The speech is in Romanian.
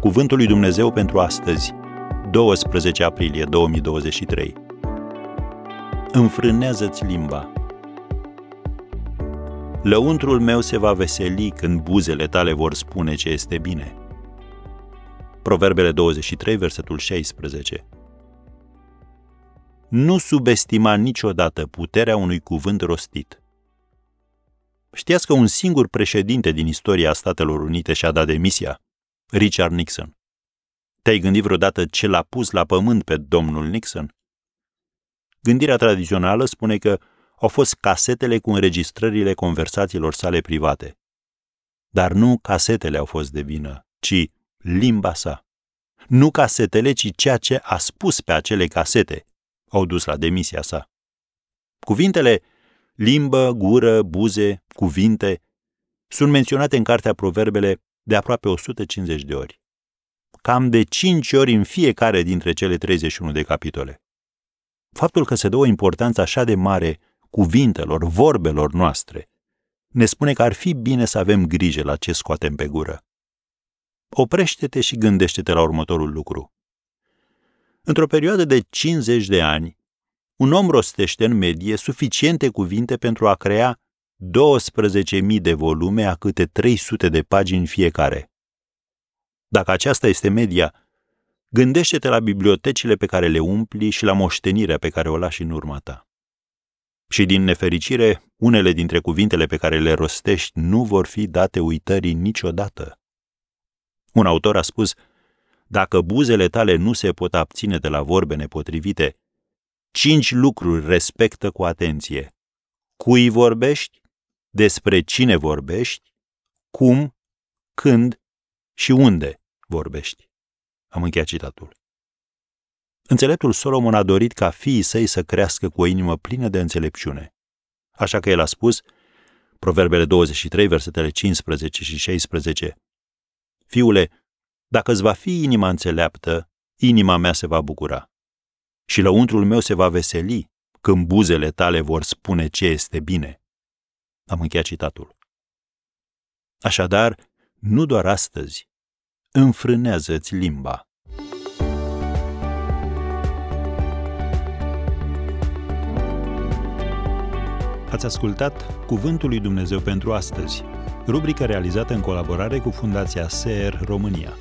Cuvântul lui Dumnezeu pentru astăzi, 12 aprilie 2023. Înfrânează-ți limba. Lăuntrul meu se va veseli când buzele tale vor spune ce este bine. Proverbele 23, versetul 16. Nu subestima niciodată puterea unui cuvânt rostit. Știați că un singur președinte din istoria Statelor Unite și-a dat demisia? Richard Nixon. Te-ai gândit vreodată ce l-a pus la pământ pe domnul Nixon? Gândirea tradițională spune că au fost casetele cu înregistrările conversațiilor sale private. Dar nu casetele au fost de vină, ci limba sa. Nu casetele, ci ceea ce a spus pe acele casete au dus la demisia sa. Cuvintele limbă, gură, buze, cuvinte sunt menționate în cartea Proverbele de aproape 150 de ori. Cam de 5 ori în fiecare dintre cele 31 de capitole. Faptul că se dă o importanță așa de mare cuvintelor, vorbelor noastre, ne spune că ar fi bine să avem grijă la ce scoatem pe gură. Oprește-te și gândește-te la următorul lucru. Într-o perioadă de 50 de ani, un om rostește în medie suficiente cuvinte pentru a crea 12.000 de volume a câte 300 de pagini fiecare. Dacă aceasta este media, gândește-te la bibliotecile pe care le umpli și la moștenirea pe care o lași în urma ta. Și din nefericire, unele dintre cuvintele pe care le rostești nu vor fi date uitării niciodată. Un autor a spus, dacă buzele tale nu se pot abține de la vorbe nepotrivite, cinci lucruri respectă cu atenție. Cui vorbești, despre cine vorbești, cum, când și unde vorbești. Am încheiat citatul. Înțeleptul Solomon a dorit ca fiii săi să crească cu o inimă plină de înțelepciune. Așa că el a spus, Proverbele 23, versetele 15 și 16, Fiule, dacă îți va fi inima înțeleaptă, inima mea se va bucura. Și lăuntrul meu se va veseli când buzele tale vor spune ce este bine. Am încheiat citatul. Așadar, nu doar astăzi, înfrânează-ți limba. Ați ascultat Cuvântul lui Dumnezeu pentru astăzi, rubrica realizată în colaborare cu Fundația SER România.